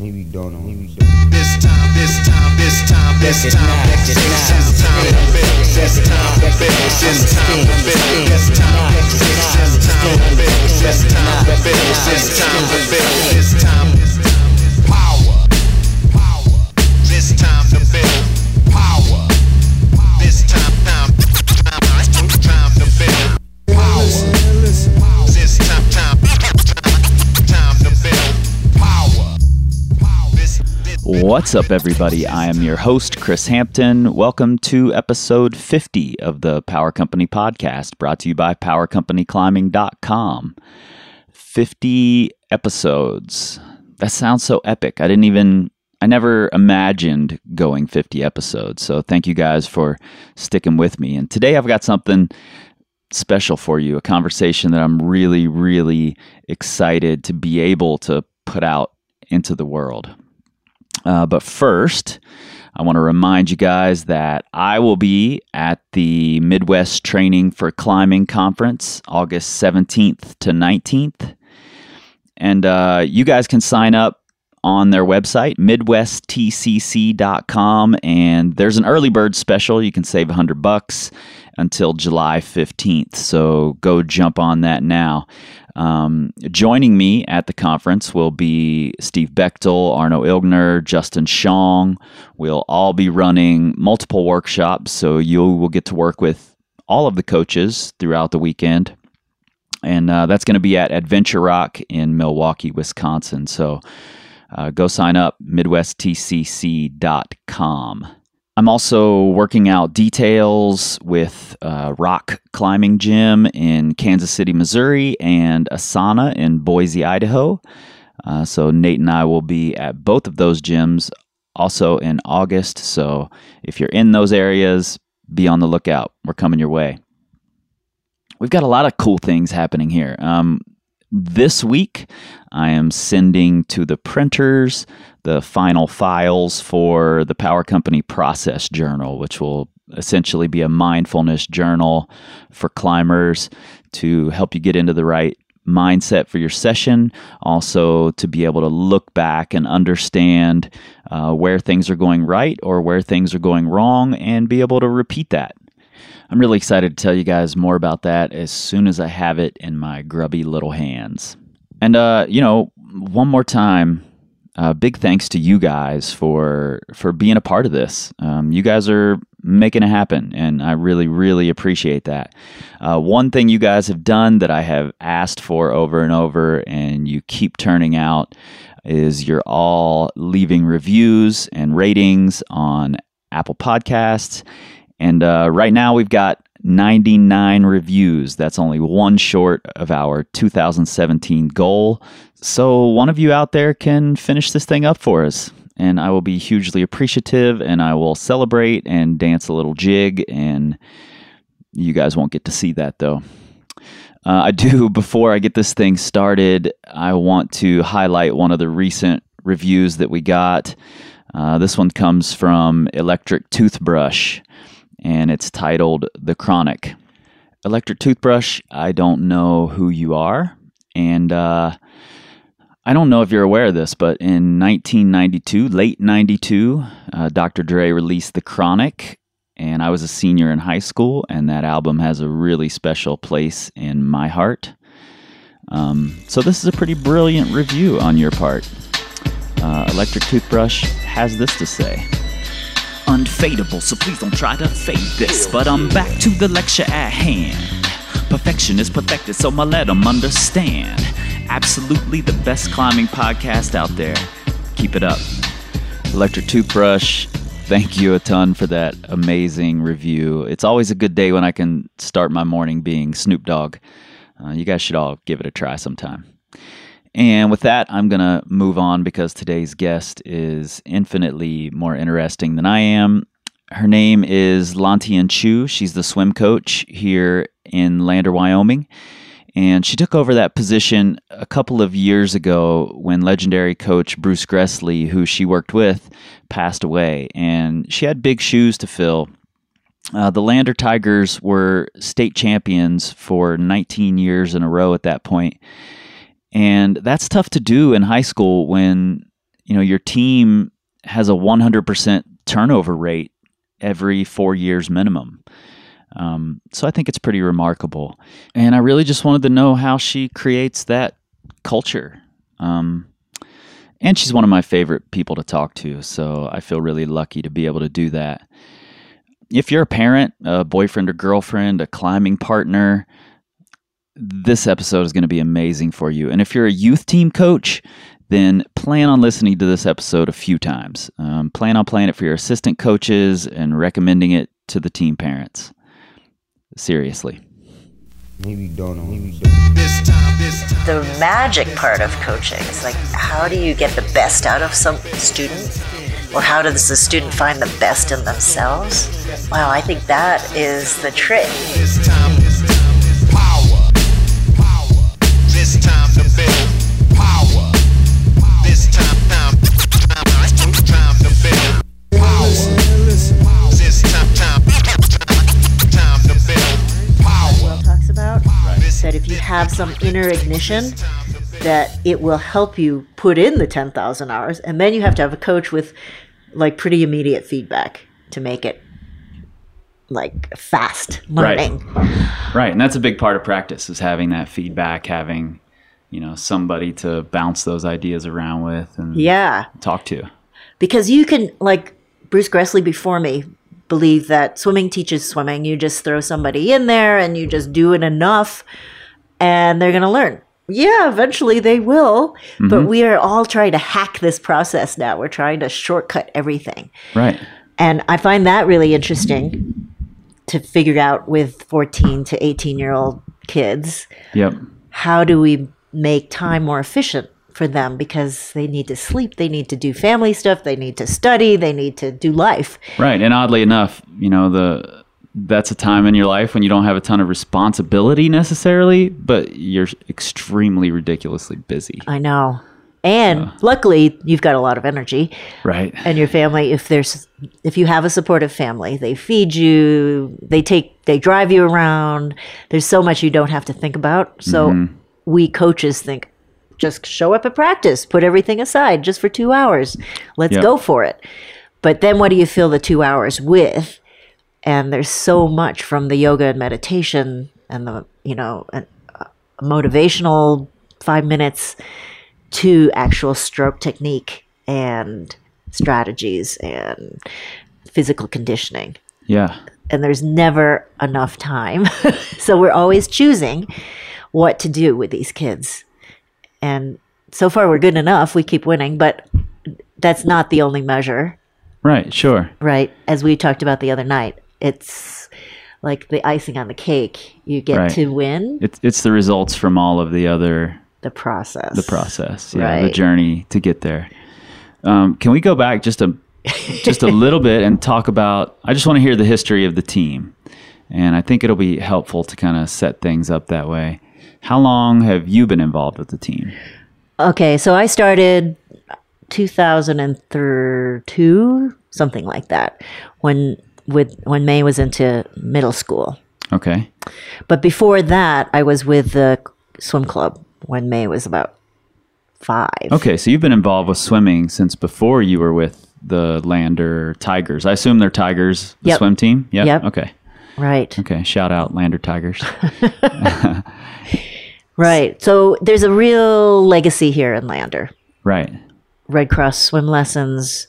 Maybe don't know. Maybe don't. This time, this time, this time, this This time, now, this this time, now, this time to build, this time to build, this time to build, this time, this time to build, this time to build, this time to build, this time. Power, What's up, everybody? I am your host, Chris Hampton. Welcome to episode 50 of the Power Company Podcast, brought to you by PowerCompanyClimbing.com. 50 episodes. That sounds so epic. I didn't even, I never imagined going 50 episodes. So thank you guys for sticking with me. And today I've got something special for you a conversation that I'm really, really excited to be able to put out into the world. Uh, but first, I want to remind you guys that I will be at the Midwest Training for Climbing Conference August 17th to 19th. And uh, you guys can sign up on their website, midwesttcc.com. And there's an early bird special. You can save 100 bucks until July 15th. So go jump on that now. Um, joining me at the conference will be Steve Bechtel, Arno Ilgner, Justin Sjong. We'll all be running multiple workshops, so you will get to work with all of the coaches throughout the weekend. And uh, that's going to be at Adventure Rock in Milwaukee, Wisconsin. So uh, go sign up, midwesttcc.com. I'm also working out details with Rock Climbing Gym in Kansas City, Missouri, and Asana in Boise, Idaho. Uh, so Nate and I will be at both of those gyms also in August. So if you're in those areas, be on the lookout. We're coming your way. We've got a lot of cool things happening here. Um, this week, I am sending to the printers the final files for the Power Company Process Journal, which will essentially be a mindfulness journal for climbers to help you get into the right mindset for your session. Also, to be able to look back and understand uh, where things are going right or where things are going wrong and be able to repeat that. I'm really excited to tell you guys more about that as soon as I have it in my grubby little hands. And, uh, you know, one more time, uh, big thanks to you guys for for being a part of this. Um, you guys are making it happen, and I really, really appreciate that. Uh, one thing you guys have done that I have asked for over and over, and you keep turning out, is you're all leaving reviews and ratings on Apple Podcasts. And uh, right now we've got 99 reviews. That's only one short of our 2017 goal. So one of you out there can finish this thing up for us. And I will be hugely appreciative and I will celebrate and dance a little jig. And you guys won't get to see that though. Uh, I do, before I get this thing started, I want to highlight one of the recent reviews that we got. Uh, this one comes from Electric Toothbrush and it's titled The Chronic. Electric Toothbrush, I don't know who you are, and uh, I don't know if you're aware of this, but in 1992, late 92, uh, Dr. Dre released The Chronic, and I was a senior in high school, and that album has a really special place in my heart. Um, so, this is a pretty brilliant review on your part. Uh, Electric Toothbrush has this to say unfadable, so please don't try to fade this. But I'm back to the lecture at hand. Perfection is perfected, so I let them understand. Absolutely the best climbing podcast out there. Keep it up. Electric Toothbrush, thank you a ton for that amazing review. It's always a good day when I can start my morning being Snoop Dogg. Uh, you guys should all give it a try sometime. And with that, I'm going to move on because today's guest is infinitely more interesting than I am. Her name is Lantien Chu. She's the swim coach here in Lander, Wyoming. And she took over that position a couple of years ago when legendary coach Bruce Gressley, who she worked with, passed away. And she had big shoes to fill. Uh, the Lander Tigers were state champions for 19 years in a row at that point. And that's tough to do in high school when you know, your team has a 100% turnover rate every four years minimum. Um, so I think it's pretty remarkable. And I really just wanted to know how she creates that culture. Um, and she's one of my favorite people to talk to. So I feel really lucky to be able to do that. If you're a parent, a boyfriend or girlfriend, a climbing partner, this episode is going to be amazing for you. And if you're a youth team coach, then plan on listening to this episode a few times. Um, plan on playing it for your assistant coaches and recommending it to the team parents. Seriously. Maybe don't know. Maybe don't. This time, this time. the magic part of coaching is like how do you get the best out of some student or how does the student find the best in themselves wow i think that is the trick that if you have some inner ignition that it will help you put in the 10,000 hours and then you have to have a coach with like pretty immediate feedback to make it like fast learning. Right, and that's a big part of practice is having that feedback, having you know somebody to bounce those ideas around with and yeah. talk to. because you can like Bruce Gressley before me believed that swimming teaches swimming. You just throw somebody in there and you just do it enough, and they're gonna learn. Yeah, eventually they will. But mm-hmm. we are all trying to hack this process now. We're trying to shortcut everything. Right. And I find that really interesting to figure out with 14 to 18 year old kids Yep. how do we make time more efficient for them because they need to sleep, they need to do family stuff, they need to study, they need to do life. Right. And oddly enough, you know, the that's a time in your life when you don't have a ton of responsibility necessarily, but you're extremely ridiculously busy. I know. And luckily, you've got a lot of energy Right. and your family if there's if you have a supportive family, they feed you, they take they drive you around. There's so much you don't have to think about. So mm-hmm. we coaches think just show up at practice, put everything aside just for 2 hours. Let's Yep. go for it. But then what do you fill the 2 hours with? And there's so much from the yoga and meditation and the, you know, uh, motivational 5 minutes to actual stroke technique and strategies and physical conditioning. Yeah. And there's never enough time. so we're always choosing what to do with these kids. And so far we're good enough. We keep winning, but that's not the only measure, Right. Sure. right? As we talked about the other night, it's like the icing on the cake. You get Right. to win It's it's the results from all of the other the process. the process, yeah, the journey to get there. Um, can we go back just a just a little bit and talk about? I just want to hear the history of the team, and I think it'll be helpful to kind of set things up that way. How long have you been involved with the team? Okay, so I started 2002, something like that, when with when May was into middle school. Okay, But before that, I was with the swim club when May was about five. okay, so you've been involved with swimming since before you were with the Lander Tigers. I assume they're Tigers, the Yep. swim team. Yeah. Yep. Okay. Right, Okay. Shout out Lander Tigers. right. So there's a real legacy here in Lander. right. Red Cross swim lessons,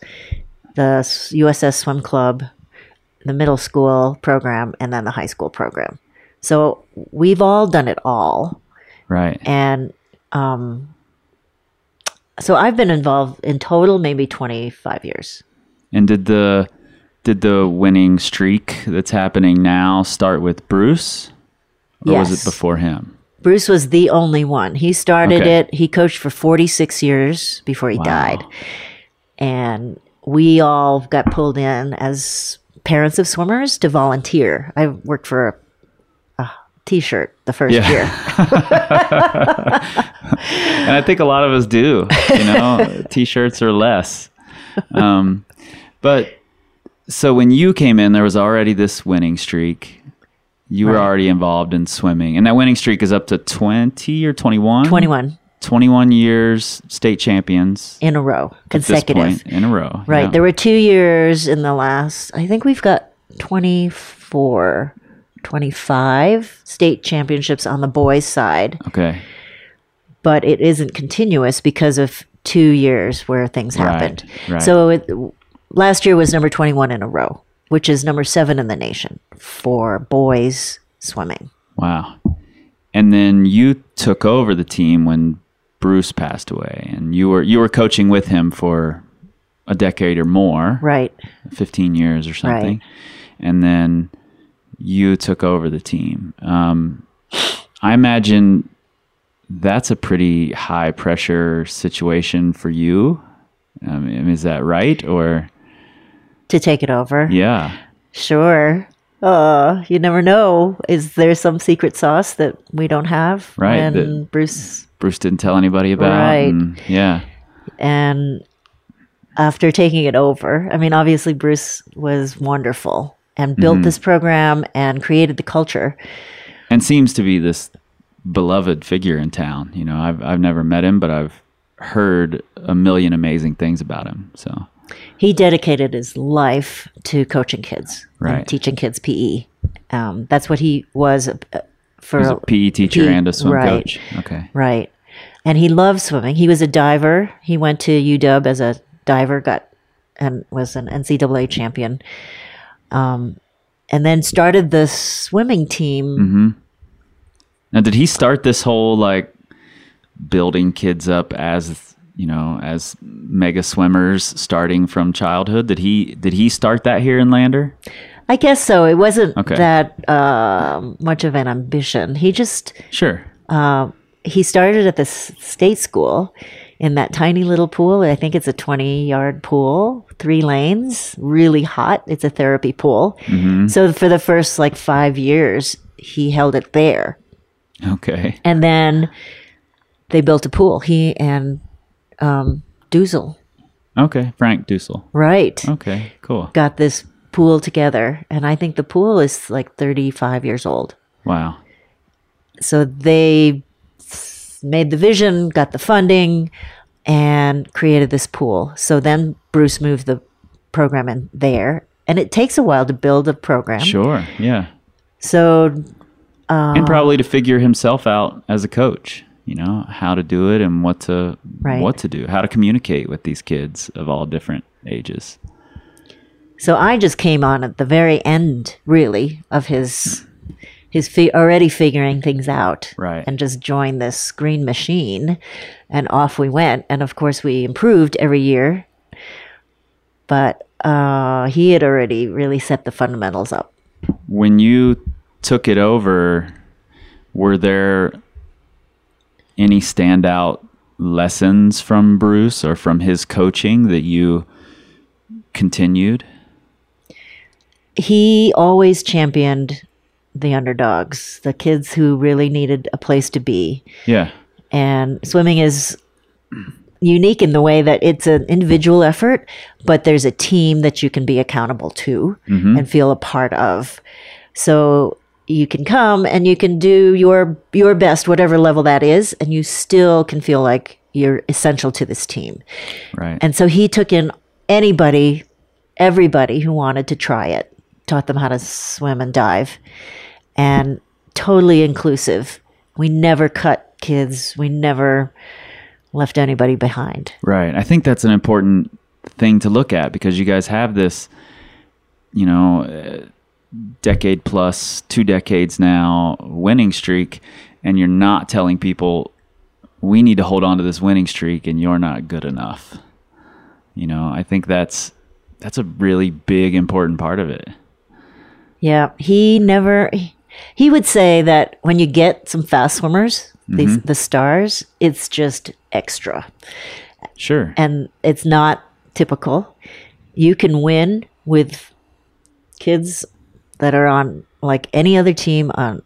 the USS Swim Club, the middle school program, and then the high school program. So we've all done it all. Right. and um, so I've been involved in total maybe 25 years. And did the did the winning streak that's happening now start with Bruce, or was it before him? Bruce was the only one. He started Okay. it. He coached for 46 years before he Wow. died, and we all got pulled in as parents of swimmers to volunteer. I worked for a, a T-shirt the first Yeah. year. And I think a lot of us do. You know, t-shirts or less. Um, but so when you came in, there was already this winning streak. You were already involved in swimming, and that winning streak is up to twenty or twenty-one. 21. 21 years state champions in a row, consecutive. point in a row. Right. yeah. There were two years in the last, I think we've got 24, 25 state championships on the boys' side, Okay. but it isn't continuous because of two years where things Right, happened. right. So it, last year was number 21 in a row, which is number seven in the nation for boys swimming. Wow. And then you took over the team when Bruce passed away, and you were you were coaching with him for a decade or more, Right. 15 years or something, Right. and then you took over the team. Um, I imagine that's a pretty high pressure situation for you. I mean, is that right? Or To take it over. yeah, Sure. Uh, you never know. Is there some secret sauce that we don't have? Right, that- Bruce Bruce didn't tell anybody about. Right. and- yeah, and after taking it over, I mean, obviously Bruce was wonderful and built Mm-hmm. this program and created the culture. and seems to be this beloved figure in town. You know, I've I've never met him, but I've heard a million amazing things about him. So He dedicated his life to coaching kids Right. and teaching kids PE. Um, that's what he was uh, for. a PE teacher P- and a swim right. coach. Okay, Right. And he loved swimming. He was a diver. He went to UW as a diver, got and was an NCAA champion. Um, and then started the swimming team. Mm-hmm. now did he start this whole like building kids up as you know as mega swimmers starting from childhood? Did he did he start that here in Lander? I guess so. It wasn't Okay. that uh, much of an ambition. He just Sure. he started at the s- state school in that tiny little pool. I think it's a 20 yard pool, three lanes, really hot. It's a therapy pool. So for the first like five years, he held it there. Okay. And then they built a pool, he and um, Duzel. Okay. Frank Dussel. Right. Okay. Cool. Got this pool together. And I think the pool is like 35 years old. Wow. so they made the vision, got the funding, and created this pool. So then Bruce moved the program in there, and it takes a while to build a program. Sure. Yeah. So and probably to figure himself out as a coach you know how to do it and what to Right. what to do how to communicate with these kids of all different ages so I just came on at the very end, really, of his his fi- already figuring things out, Right. And just joined this green machine, and off we went. And of course, we improved every year. But uh, he had already really set the fundamentals up. when you took it over were there any standout lessons from Bruce or from his coaching that you continued he always championed the underdogs, the kids who really needed a place to be. yeah And swimming is unique in the way that it's an individual effort, but there's a team that you can be accountable to mm-hmm. and feel a part of. So you can come and you can do your your best, whatever level that is, and you still can feel like you're essential to this team. right And so he took in anybody, everybody who wanted to try it, taught them how to swim and dive, and totally inclusive. We never cut kids, we never left anybody behind. Right. I think that's an important thing to look at because you guys have this, you know, uh, decade plus, two decades now winning streak, and you're not telling people we need to hold on to this winning streak and you're not good enough. You know, I think that's that's a really big important part of it. Yeah, he never. He would say that when you get some fast swimmers, these mm-hmm. the stars, it's just extra. Sure. and it's not typical. You can win with kids that are on like any other team on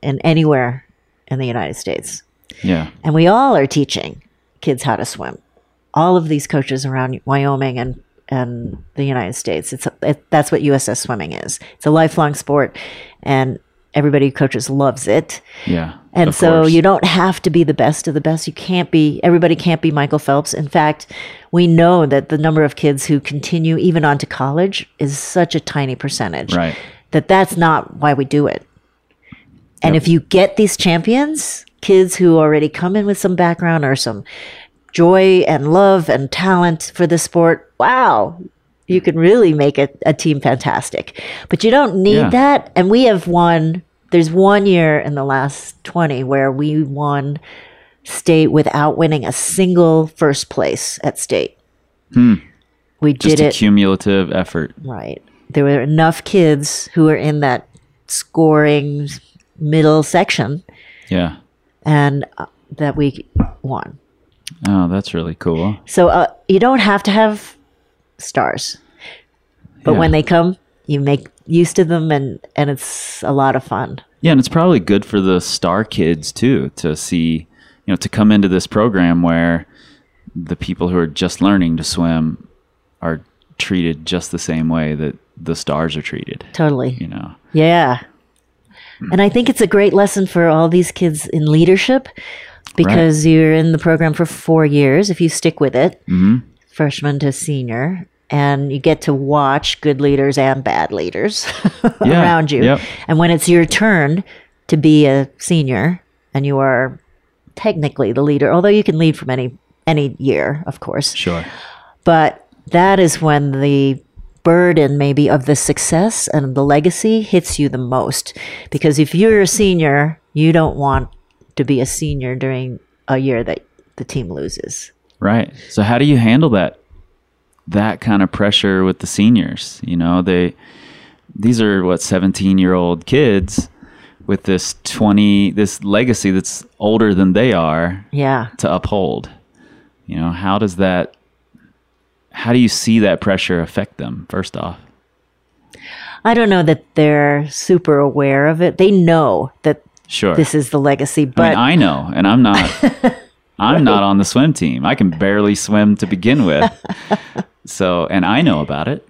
in anywhere in the United States. Yeah. And we all are teaching kids how to swim. All of these coaches around Wyoming and and the United States. It's it, that's what USS swimming is. It's a lifelong sport and everybody who coaches loves it. Yeah. And so course. you don't have to be the best of the best. You can't be, everybody can't be Michael Phelps. In fact, we know that the number of kids who continue even on to college is such a tiny percentage Right. That that's not why we do it. And Yep. if you get these champions, kids who already come in with some background or some joy and love and talent for the sport, wow, you can really make a, a team fantastic. But you don't need Yeah. that. And we have won, there's one year in the last 20 where we won state without winning a single first place at state. We Hmm. Just did a it cumulative effort. Right. There were enough kids who were in that scoring middle section Yeah. and uh, that we won. Oh, that's really cool. So uh, you don't have to have stars. But Yeah. when they come, you make use of them and and it's a lot of fun. Yeah, and it's probably good for the star kids too to see, you know, to come into this program where the people who are just learning to swim are treated just the same way that the stars are treated. Totally. You know. Yeah. And I think it's a great lesson for all these kids in leadership because you're in the program for four years if you stick with it, mm-hmm. freshman to senior, and you get to watch good leaders and bad leaders Yeah, around you. yep. And when it's your turn to be a senior and you are technically the leader, although you can lead from any any year, of course. Sure. But that is when the burden maybe of the success and the legacy hits you the most. Because if you're a senior, you don't want to be a senior during a year that the team loses. Right. So how do you handle that that kind of pressure with the seniors? You know, they these are what 17-year-old kids with this 20 this legacy that's older than they are Yeah. to uphold. You know, how does that how do you see that pressure affect them first off? I don't know that they're super aware of it. They know that Sure. this is the legacy, I but mean, I know, and I'm not I'm not on the swim team. I can barely swim to begin with. So, and I know about it.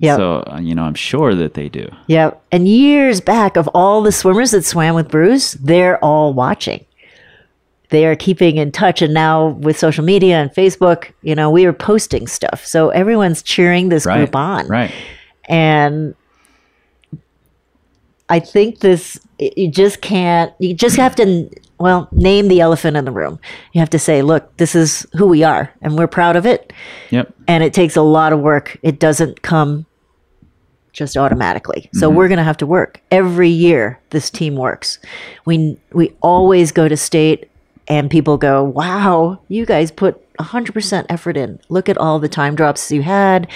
Yep. So, uh, you know, I'm sure that they do. Yeah. And years back, of all the swimmers that swam with Bruce, they're all watching. They are keeping in touch. And now with social media and Facebook, you know, we are posting stuff. So everyone's cheering this Right. group on. Right. And I think this, you just can't, you just have to, well, name the elephant in the room. You have to say, look, this is who we are and we're proud of it. Yep. And it takes a lot of work. It doesn't come just automatically. So mm-hmm. we're going to have to work every year. This team works. We we always go to state, and people go, "Wow, you guys put hundred percent effort in. Look at all the time drops you had.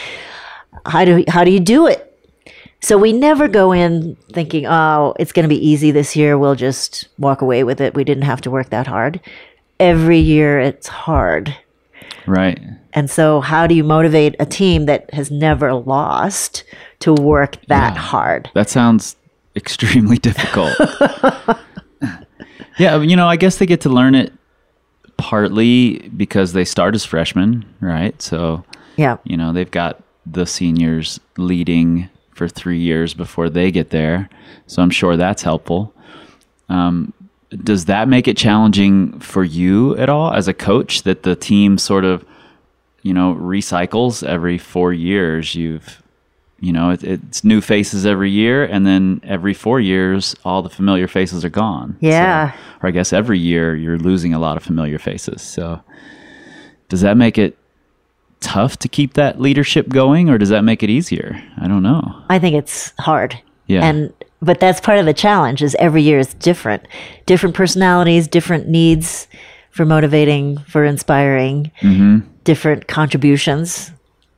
How do how do you do it?" So we never go in thinking, "Oh, it's going to be easy this year. We'll just walk away with it. We didn't have to work that hard." Every year, it's hard. Right. And so, how do you motivate a team that has never lost to work that hard? That sounds extremely difficult. yeah, you know, I guess they get to learn it partly because they start as freshmen, right? So, Yeah. you know, they've got the seniors leading for three years before they get there. So I'm sure that's helpful. Um, does that make it challenging for you at all as a coach that the team sort of, you know, recycles every four years? You've, you know, it, it's new faces every year, and then every four years, all the familiar faces are gone. So- Yeah. or I guess every year you're losing a lot of familiar faces. So does that make it tough to keep that leadership going or does that make it easier? I don't know. I think it's hard. Yeah. And but that's part of the challenge is every year is different. Different personalities, different needs for motivating, for inspiring, Mm-hmm. different contributions.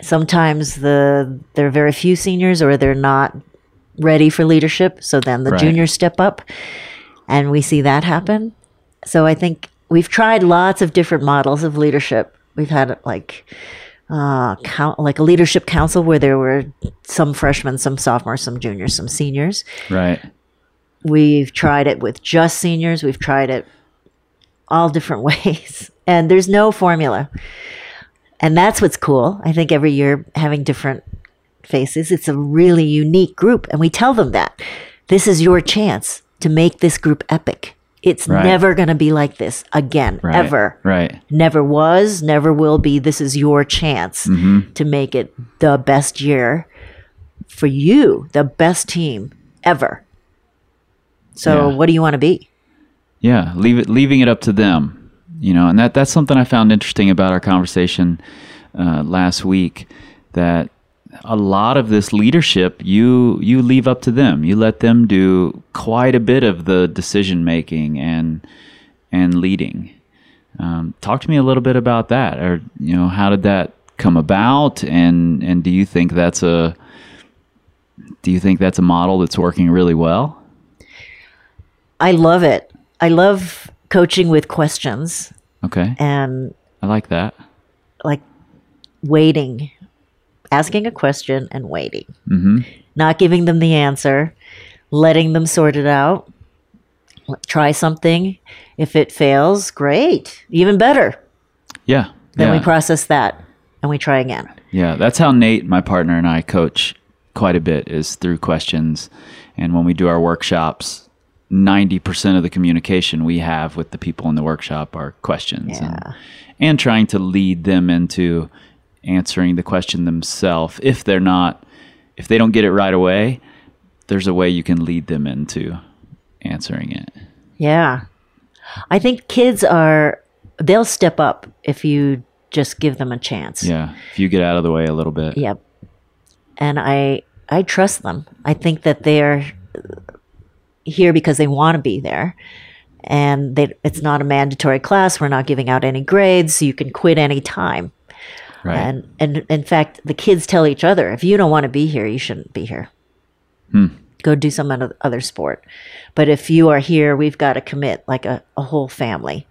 Sometimes the there are very few seniors or they're not ready for leadership, so then the Right. juniors step up and we see that happen. So I think we've tried lots of different models of leadership. We've had like uh, count, like a leadership council where there were some freshmen, some sophomores, some juniors, some seniors. Right. We've tried it with just seniors. We've tried it all different ways, and there's no formula. And that's what's cool. I think every year having different faces, it's a really unique group, and we tell them that this is your chance. to make this group epic. It's Right. never going to be like this again, Right. ever. Right. Never was, never will be. This is your chance Mm-hmm. to make it the best year for you, the best team ever. So, Yeah. what do you want to be? Yeah, leave it, leaving it up to them, you know, and that that's something I found interesting about our conversation uh, last week. That a lot of this leadership, you you leave up to them. You let them do quite a bit of the decision making and and leading. Um, talk to me a little bit about that, or you know, how did that come about, and and do you think that's a do you think that's a model that's working really well? I love it. I love coaching with questions Okay, and I like that. like waiting, asking a question and waiting, hmm not giving them the answer, letting them sort it out. Try something. If it fails, great, even better. Yeah. Then yeah. we process that and we try again. Yeah, that's how Nate, my partner, and I coach quite a bit is through questions. And when we do our workshops, 90% of the communication we have with the people in the workshop are questions and, and trying to lead them into answering the question themselves. If they're not, if they don't get it right away, there's a way you can lead them into answering it. Yeah. I think kids are, they'll step up if you just give them a chance. Yeah. If you get out of the way a little bit. Yep. And I I trust them. I think that they're here because they want to be there. And they, it's not a mandatory class. We're not giving out any grades, so you can quit any time. Right. And and in fact, the kids tell each other, if you don't want to be here, you shouldn't be here. Hmm. Go do some other other sport. But if you are here, we've got to commit like a, a whole family.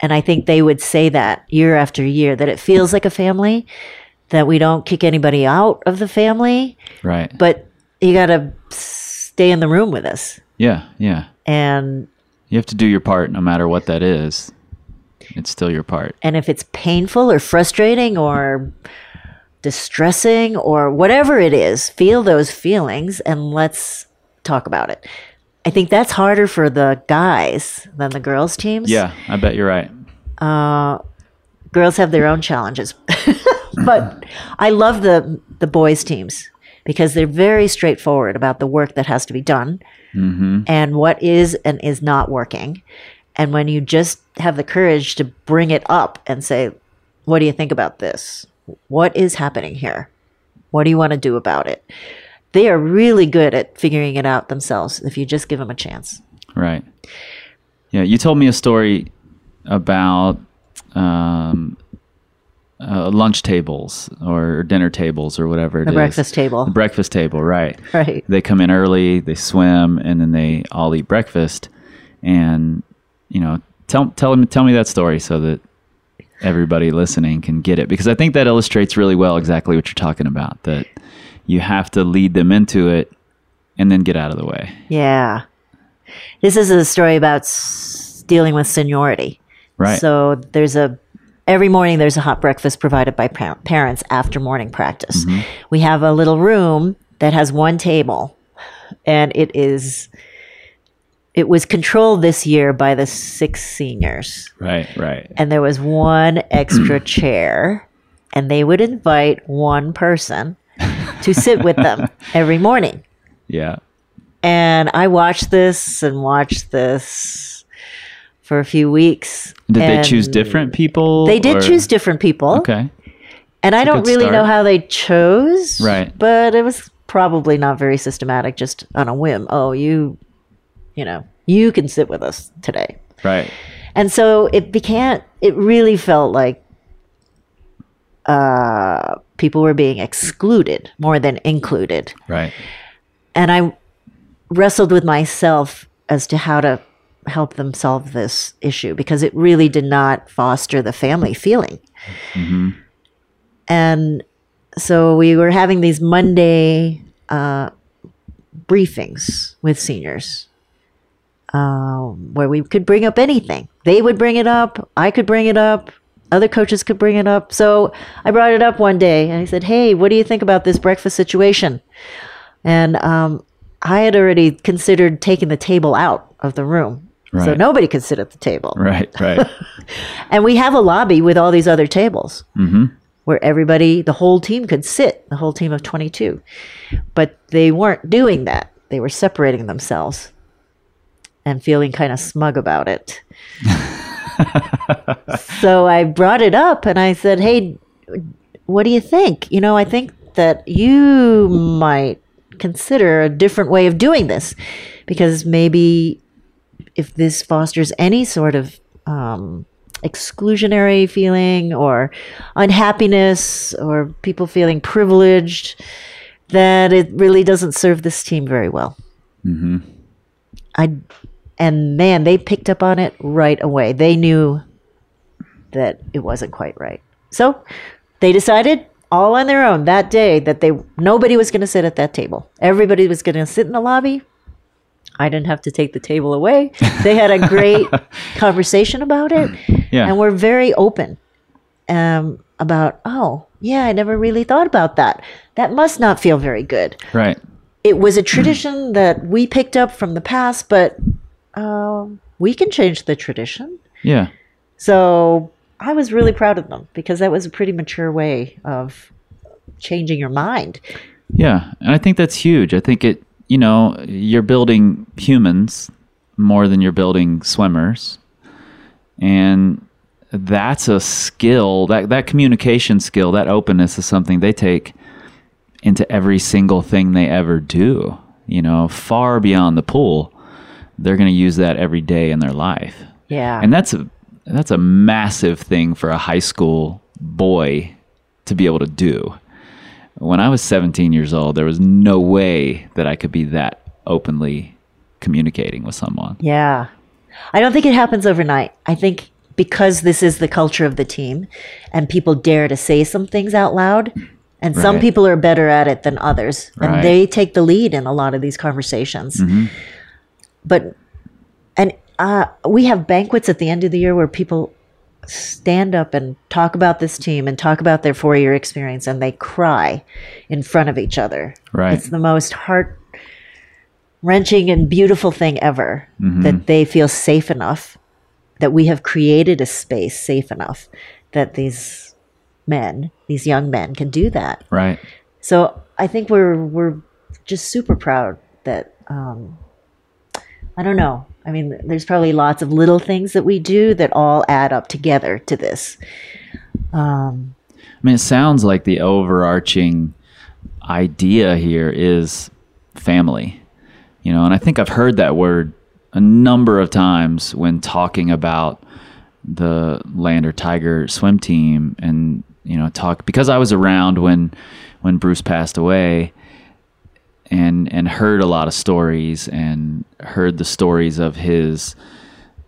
And I think they would say that year after year that it feels like a family, that we don't kick anybody out of the family, right. but you got to stay in the room with us. yeah. Yeah. And You have to do your part no matter what that is. It's still your part. and if it's painful or frustrating or distressing or whatever it is, feel those feelings and let's talk about it. I think that's harder for the guys than the girls teams. Yeah, I bet you're right. Uh, girls have their own challenges. but I love the the boys teams because they're very straightforward about the work that has to be done and what is and is not working. And when you just have the courage to bring it up and say, "What do you think about this? What is happening here? What do you want to do about it?" They are really good at figuring it out themselves if you just give them a chance. Right. Yeah, you told me a story about um, uh, lunch tables or dinner tables or whatever it The is. breakfast table. The breakfast table, right. Right. They come in early, they swim, and then they all eat breakfast. And, you know, tell, tell, me, tell me that story so that everybody listening can get it. Because I think that illustrates really well exactly what you're talking about that you have to lead them into it and then get out of the way. Yeah. This is a story about s- dealing with seniority. Right. So there's a every morning there's a hot breakfast provided by par- parents after morning practice. Mm-hmm. We have a little room that has one table and it is it was controlled this year by the six seniors Right, right. and there was one extra chair and they would invite one person to sit with them every morning. Yeah. And I watched this and watched this for a few weeks. Did they choose different people? They did or- choose different people. Okay. And I don't really know how they chose. Right. But it was probably not very systematic, just on a whim. Oh, you, you know, you can sit with us today. Right. And so it became, it really felt like uh, people were being excluded more than included. Right. and I wrestled with myself as to how to help them solve this issue because it really did not foster the family feeling. And so we were having these Monday uh, briefings with seniors um, where we could bring up anything. They would bring it up, I could bring it up, other coaches could bring it up. So I brought it up one day and I said, Hey, what do you think about this breakfast situation? And um, I had already considered taking the table out of the room. So nobody could sit at the table. Right, right. And we have a lobby with all these other tables mm-hmm. where everybody, the whole team could sit, the whole team of 22. But they weren't doing that. They were separating themselves and feeling kind of smug about it. so I brought it up and I said, hey, what do you think? You know, I think that you might consider a different way of doing this because maybe if this fosters any sort of um, exclusionary feeling or unhappiness or people feeling privileged, that it really doesn't serve this team very well. Mm-hmm. I and man, they picked up on it right away. They knew that it wasn't quite right. So they decided all on their own that day that they nobody was going to sit at that table. Everybody was going to sit in the lobby. I didn't have to take the table away. They had a great conversation about it, Yeah. and we're very open um, about. Oh, yeah, I never really thought about that. That must not feel very good. right. It was a tradition that we picked up from the past, but um, we can change the tradition. Yeah. So I was really proud of them because that was a pretty mature way of changing your mind. Yeah, and I think that's huge. I think it, you know, you're building humans more than you're building swimmers. And that's a skill, that that communication skill, that openness is something they take into every single thing they ever do. You know, far beyond the pool. They're going to use that every day in their life. Yeah. And that's a that's a massive thing for a high school boy to be able to do. When I was 17 years old, there was no way that I could be that openly communicating with someone. Yeah. I don't think it happens overnight. I think because this is the culture of the team and people dare to say some things out loud, and some people are better at it than others, Right. and they take the lead in a lot of these conversations. But, and uh, we have banquets at the end of the year where people stand up and talk about this team and talk about their four year experience and they cry in front of each other. Right. It's the most heart wrenching and beautiful thing ever that they feel safe enough that we have created a space safe enough that these men, these young men can do that. Right. So I think we're we're just super proud that um, I don't know. I mean, there's probably lots of little things that we do that all add up together to this. Um, I mean, it sounds like the overarching idea here is family, you know, and I think I've heard that word a number of times when talking about the Lander Tiger swim team and, you know, talk because I was around when, when Bruce passed away and, and heard a lot of stories and heard the stories of his,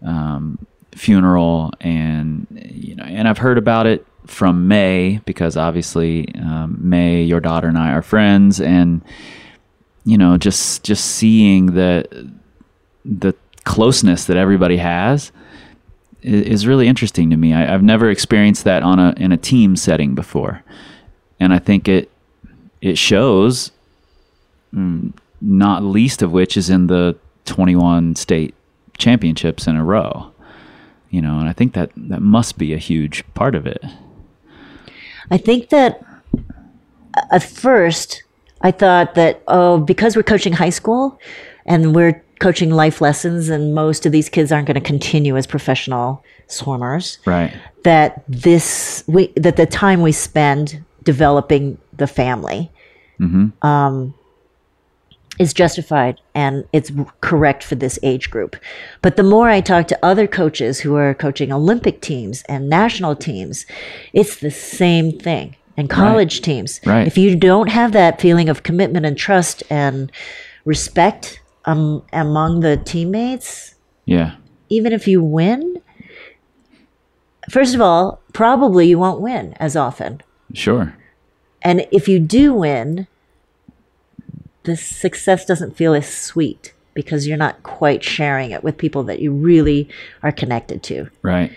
um, funeral and you know and i've heard about it from may because obviously um, may your daughter and i are friends and you know just just seeing the the closeness that everybody has i- is really interesting to me. I, i've never experienced that on a in a team setting before. And i think it it shows Mm, not least of which is in the 21 state championships in a row you know and i think that that must be a huge part of it. I think that uh, at first I thought that oh because we're coaching high school and we're coaching life lessons and most of these kids aren't going to continue as professional swimmers right. that this we that the time we spend developing the family mm-hmm. um, is justified and it's correct for this age group. But the more I talk to other coaches who are coaching Olympic teams and national teams, it's the same thing. And college teams. Right. If you don't have that feeling of commitment and trust and respect um, among the teammates, yeah even if you win, first of all, probably you won't win as often. sure And if you do win, the success doesn't feel as sweet because you're not quite sharing it with people that you really are connected to. right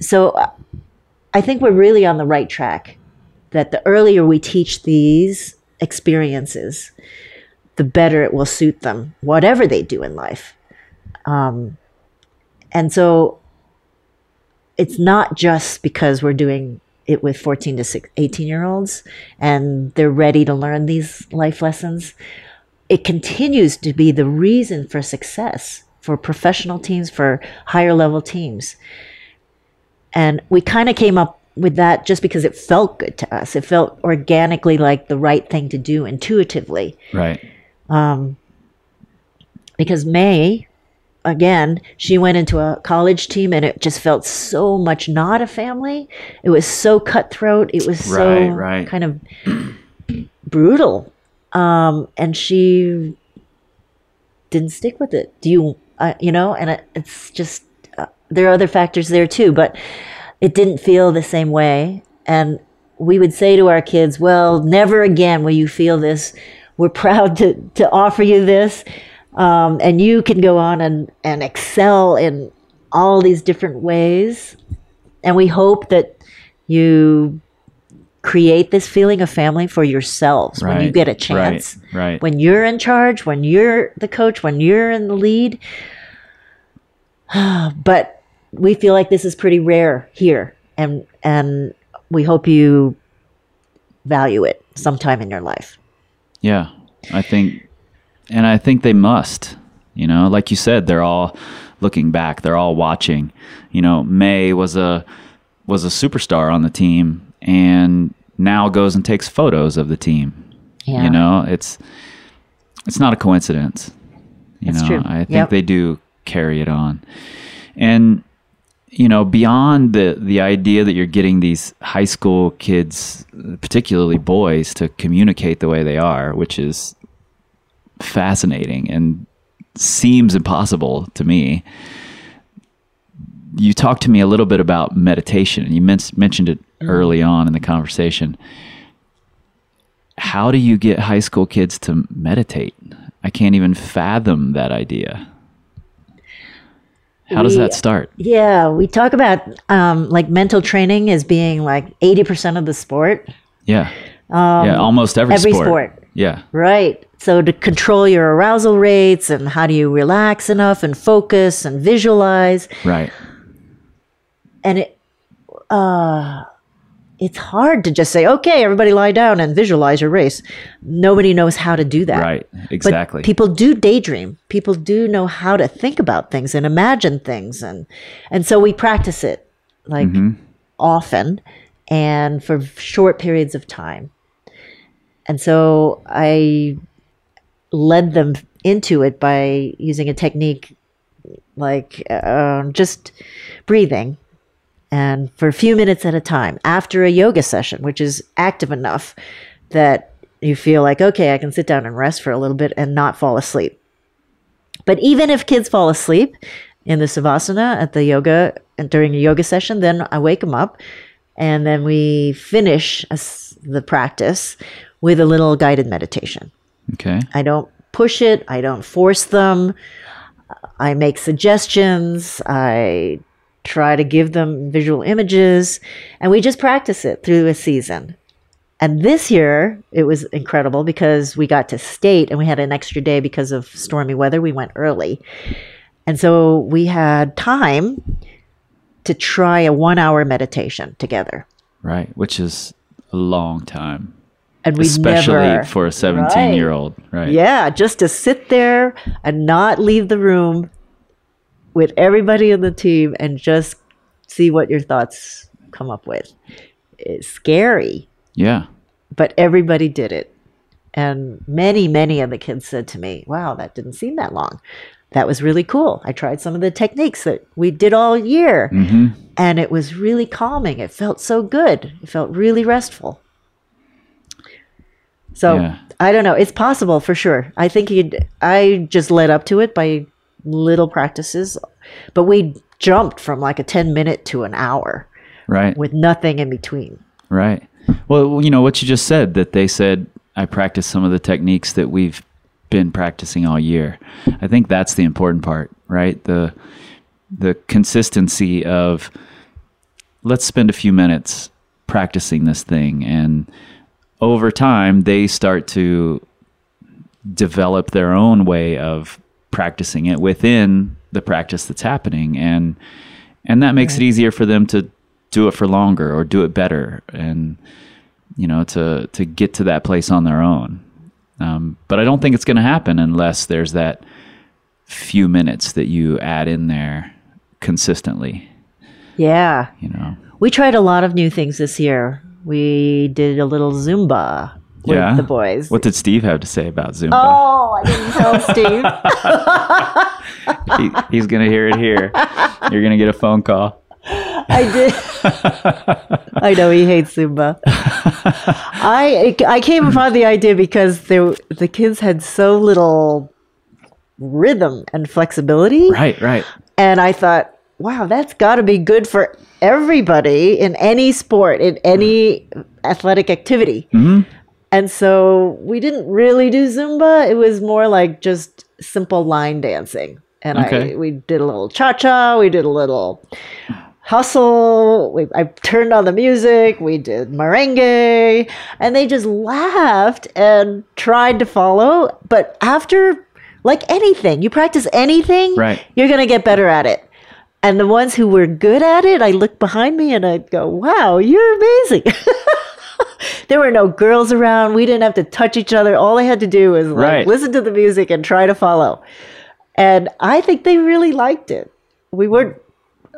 So I think we're really on the right track. That the earlier we teach these experiences, the better it will suit them, whatever they do in life. Um, and so it's not just because we're doing it with 14 to 6, 18 year olds and they're ready to learn these life lessons. It continues to be the reason for success for professional teams, for higher level teams. And we kind of came up with that just because it felt good to us. It felt organically like the right thing to do intuitively. Right. Um, because May, again, she went into a college team and it just felt so much not a family. It was so cutthroat. It was so Right, right. kind of brutal. Um, and she didn't stick with it. Do you, uh, you know, and it, it's just, uh, there are other factors there too, but it didn't feel the same way. And we would say to our kids, well, never again will you feel this. We're proud to, to offer you this. Um, and you can go on and, and excel in all these different ways. And we hope that you create this feeling of family for yourselves when you get a right, chance. right. When you're in charge, when you're the coach, when you're in the lead. but we feel like this is pretty rare here and and we hope you value it sometime in your life. Yeah, I think, and I think they must. You know, like you said, they're all looking back. They're all watching. You know, May was a was a superstar on the team, and now goes and takes photos of the team. Yeah. You know, it's it's not a coincidence. You That's know, true. I think Yep. they do carry it on, and you know, beyond the the idea that you're getting these high school kids, particularly boys, to communicate the way they are, which is fascinating and seems impossible to me. You talked to me a little bit about meditation, and you men- mentioned it early on in the conversation. How do you get high school kids to meditate? I can't even fathom that idea. How does that start? Yeah, we talk about um, like mental training as being like 80% of the sport. Yeah. yeah, almost every, Um, every sport. sport. Yeah. Right. So to control your arousal rates and how do you relax enough and focus and visualize Right. and it uh it's hard to just say okay everybody lie down and visualize your race. Nobody knows how to do that. Right. But Exactly. people do daydream. People do know how to think about things and imagine things and and so we practice it like often and for short periods of time. And so I led them into it by using a technique like uh, just breathing and for a few minutes at a time after a yoga session, which is active enough that you feel like, okay, I can sit down and rest for a little bit and not fall asleep. But even if kids fall asleep in the savasana at the yoga during a yoga session, then I wake them up and then we finish the practice with a little guided meditation. okay. I don't push it, I don't force them. I make suggestions, I try to give them visual images, and we just practice it through a season. And this year, it was incredible because we got to state and we had an extra day because of stormy weather. We went early. And so we had time to try a one hour meditation together. Right. Which is a long time. And we Especially never, for a 17 year old. Right. Yeah, just to sit there and not leave the room with everybody in the team and just see what your thoughts come up with. It's scary, Yeah. but everybody did it. And many, many of the kids said to me, Wow, that didn't seem that long. That was really cool. I tried some of the techniques that we did all year, mm-hmm. and it was really calming. It felt so good. It felt really restful. So Yeah. I don't know. It's possible for sure. I think you'd. I just led up to it by little practices, but we jumped from like a ten minute to an hour Right. with nothing in between. Right. Well, you know what you just said that they said I practiced some of the techniques that we've been practicing all year. I think that's the important part, right? The the consistency of let's spend a few minutes practicing this thing and over time they start to develop their own way of practicing it within the practice that's happening. And and that makes it easier for them to do it for longer or do it better and you know to to get to that place on their own. Um, but i don't think it's going to happen unless there's that few minutes that you add in there consistently. Yeah. you know? We tried a lot of new things this year. We did a little Zumba with yeah the boys. what did steve have to say about zumba Oh, I didn't tell Steve. he, he's gonna hear it here you're gonna get a phone call I did. I know he hates Zumba. I I came upon the idea because there the kids had so little rhythm and flexibility, right right and I thought, wow, that's got to be good for everybody in any sport, in any athletic activity. Mm-hmm. And so we didn't really do Zumba. It was more like just simple line dancing. And Okay. I we did a little cha cha, we did a little hustle. We, I turned on the music. We did merengue, and they just laughed and tried to follow. But after, like anything, you practice anything, Right. You're gonna get better at it. And the ones who were good at it, I look behind me and I'd go, "Wow, you're amazing." there were no girls around. We didn't have to touch each other. All I had to do was like Right. listen to the music and try to follow. And I think they really liked it. We weren't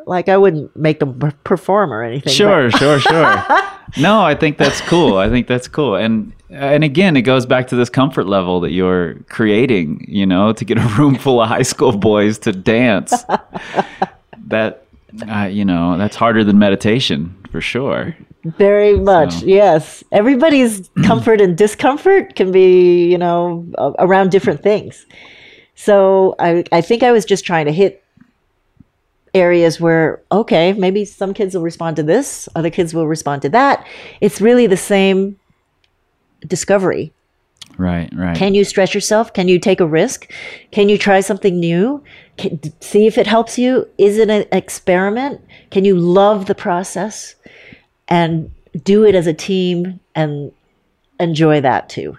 like I wouldn't make them perform or anything. Sure, sure, sure. no, I think that's cool. I think that's cool. And and again, it goes back to this comfort level that you're creating, you know, to get a room full of high school boys to dance. that uh, you know, that's harder than meditation for sure. Very much, So- yes. Everybody's comfort and discomfort can be, you know, around different things. So I, I think I was just trying to hit areas where, okay, maybe some kids will respond to this, other kids will respond to that. It's really the same discovery. Right, right. Can you stretch yourself? Can you take a risk? Can you try something new? Can, see if it helps you? Is it an experiment? Can you love the process and do it as a team and enjoy that too?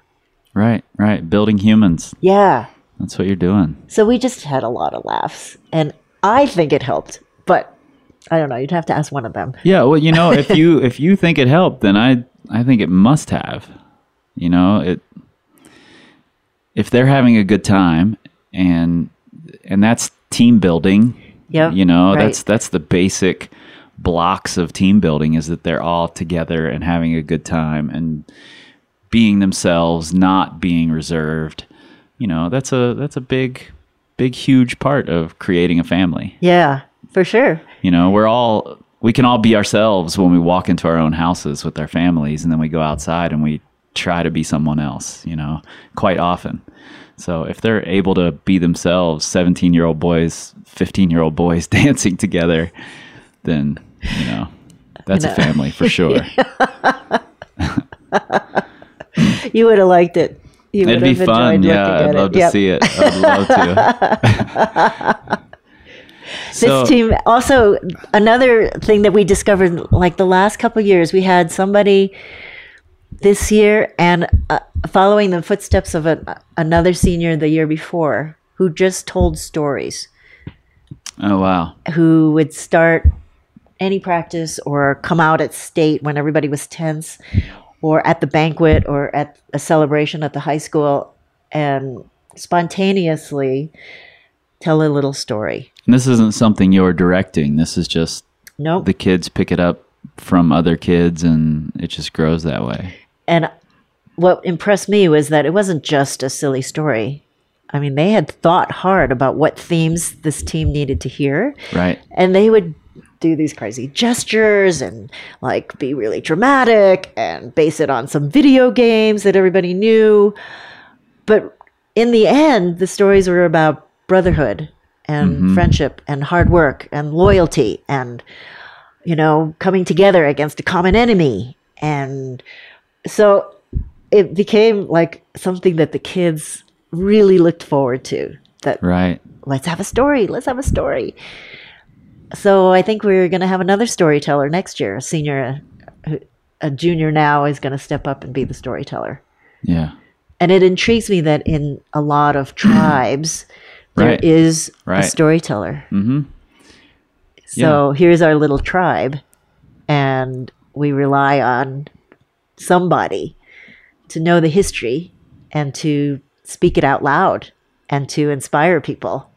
right, right. Building humans. Yeah. That's what you're doing. So we just had a lot of laughs and I think it helped, but I don't know. You'd have to ask one of them. Yeah, well, you know, if you if you think it helped, then I I think it must have. You know, it if they're having a good time and and that's team building. Yeah. You know, right. that's that's the basic blocks of team building is that they're all together and having a good time and being themselves, not being reserved. You know, that's a that's a big big huge part of creating a family. Yeah, for sure. You know, we're all we can all be ourselves when we walk into our own houses with our families and then we go outside and we try to be someone else, you know, quite often. So if they're able to be themselves, 17-year-old boys, 15-year-old boys dancing together, then, you know, that's a family for sure. You would have liked it. You It'd be have fun. Yeah, I'd love to Yep. see it. I'd love to. So- this team also another thing that we discovered like the last couple years we had somebody this year and uh, following the footsteps of a, another senior the year before who just told stories Oh wow. who would start any practice or come out at state when everybody was tense or at the banquet or at a celebration at the high school and spontaneously tell a little story And this isn't something you're directing. This is just nope the kids pick it up from other kids and it just grows that way. And what impressed me was that it wasn't just a silly story. I mean, they had thought hard about what themes this team needed to hear. Right. And they would do these crazy gestures and like be really dramatic and base it on some video games that everybody knew. But in the end, the stories were about brotherhood and mm-hmm. friendship and hard work and loyalty and, you know, coming together against a common enemy. And so it became like something that the kids really looked forward to that Right. let's have a story let's have a story so i think we're going to have another storyteller next year a senior a, a junior now is going to step up and be the storyteller Yeah. And it intrigues me that in a lot of tribes, there is Right. Right. a storyteller. Mm-hmm. So here's our little tribe, and we rely on somebody to know the history and to speak it out loud and to inspire people.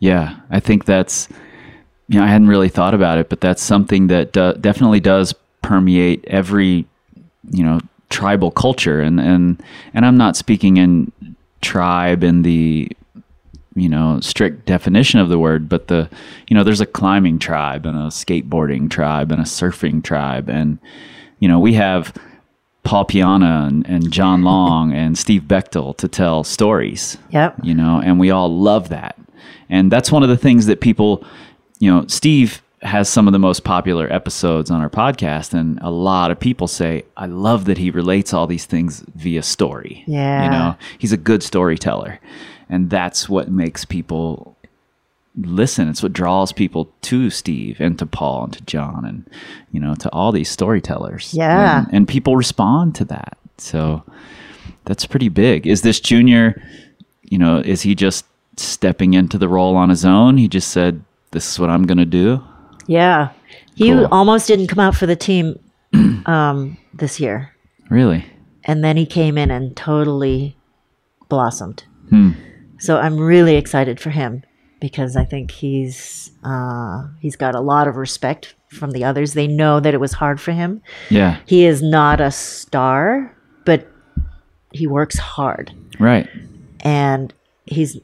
Yeah, I think that's, you know, I hadn't really thought about it, but that's something that do, definitely does permeate every, you know, tribal culture. And, and, and I'm not speaking in tribe in the, you know, strict definition of the word, but the, you know, there's a climbing tribe and a skateboarding tribe and a surfing tribe. And, you know, we have Paul Piana and, and John Long and Steve Bechtel to tell stories Yep. you know, and we all love that. And that's one of the things that people, you know, Steve has some of the most popular episodes on our podcast, and a lot of people say, I love that he relates all these things via story. Yeah. You know, he's a good storyteller. And that's what makes people listen. It's what draws people to Steve and to Paul and to John and, you know, to all these storytellers. Yeah. And, and people respond to that. So that's pretty big. Is this junior, you know, is he just stepping into the role on his own? He just said, this is what I'm going to do. Yeah. He Cool. almost didn't come out for the team um, this year. Really? And then he came in and totally blossomed. Hmm. So I'm really excited for him because I think he's uh, he's got a lot of respect from the others. They know that it was hard for him. Yeah. He is not a star, but he works hard Right. and he's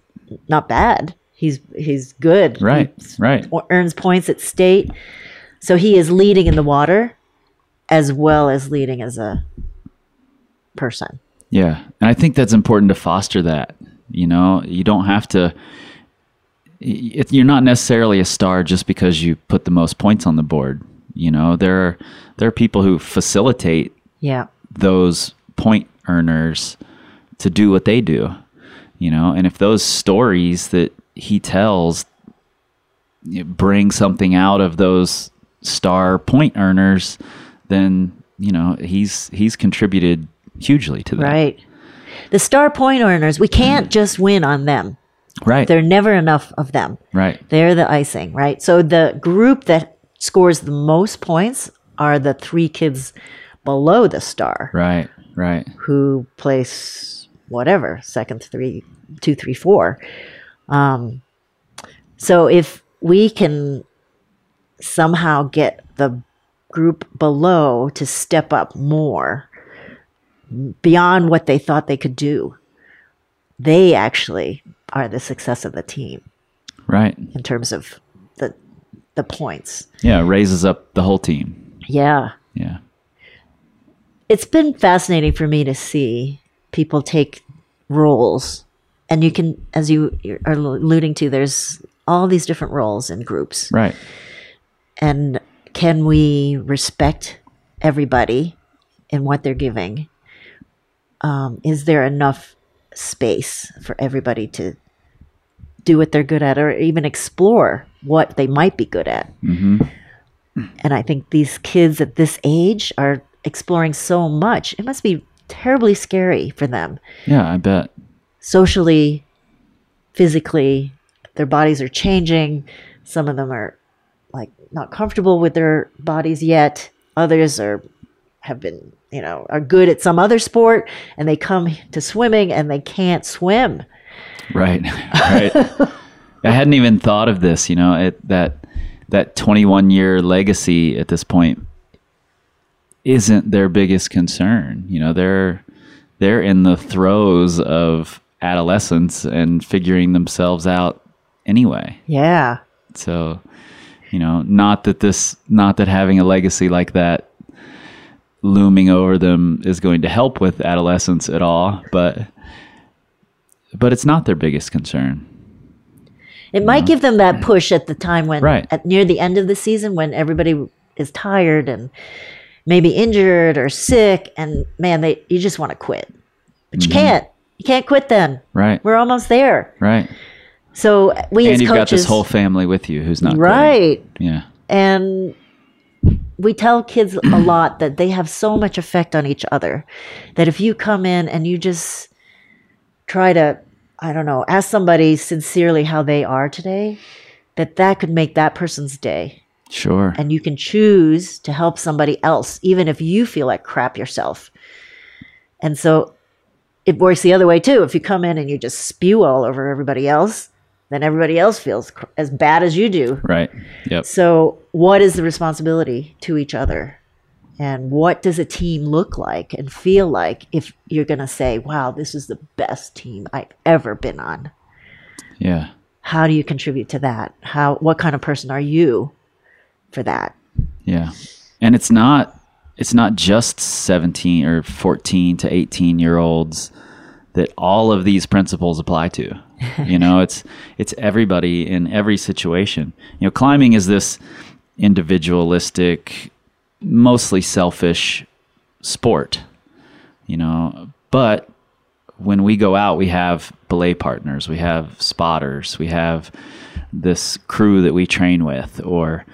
not bad. He's he's good. Right. He Right. earns points at state. So he is leading in the water as well as leading as a person. Yeah. And I think that's important to foster that. You know, you don't have to, you're not necessarily a star just because you put the most points on the board. You know, there are, there are people who facilitate Yeah. those point earners to do what they do, you know, and if those stories that he tells bring something out of those star point earners, then you know he's he's contributed hugely to that. Right. The star point earners, we can't just win on them. Right. There are never enough of them. right. They're the icing, right? So the group that scores the most points are the three kids below the star Right. Right. who place whatever, second, three, two, three, four. Um, so if we can somehow get the group below to step up more beyond what they thought they could do, they actually are the success of the team Right. in terms of the the points. Yeah. Raises up the whole team. Yeah. Yeah. It's been fascinating for me to see people take roles and you can as you are alluding to there's all these different roles in groups Right. and can we respect everybody in what they're giving um, is there enough space for everybody to do what they're good at or even explore what they might be good at Mm-hmm. and i think these kids at this age are exploring so much it must be terribly scary for them Yeah. I bet. socially, physically, their bodies are changing. Some of them are like not comfortable with their bodies yet. Others are have been, you know, are good at some other sport and they come to swimming and they can't swim. Right. Right. I hadn't even thought of this, you know, it, that that 21 year legacy at this point isn't their biggest concern. You know, they're they're in the throes of adolescence and figuring themselves out anyway. Yeah. So, you know, not that this not that having a legacy like that looming over them is going to help with adolescence at all, but but it's not their biggest concern. It might give them that push at the time when Right. at near the end of the season when everybody is tired and maybe injured or sick and man they you just want to quit. But Mm-hmm. you can't. You can't quit then. Right. We're almost there. Right. So we and as you've coaches got this whole family with you who's not quitting. right Yeah. and we tell kids a lot that they have so much effect on each other that if you come in and you just try to i don't know ask somebody sincerely how they are today that that could make that person's day. Sure. and you can choose to help somebody else even if you feel like crap yourself. And so it works the other way too. If you come in and you just spew all over everybody else then everybody else feels cr- as bad as you do right. Yep. so, what is the responsibility to each other? And what does a team look like and feel like if you're going to say, wow, this is the best team I've ever been on? Yeah. How do you contribute to that? How what kind of person are you for that? Yeah. And it's not it's not just 17 or 14 to 18 year olds that all of these principles apply to. You know, it's it's everybody in every situation. You know, climbing is this individualistic, mostly selfish sport. You know, but when we go out, we have belay partners, we have spotters, we have this crew that we train with, or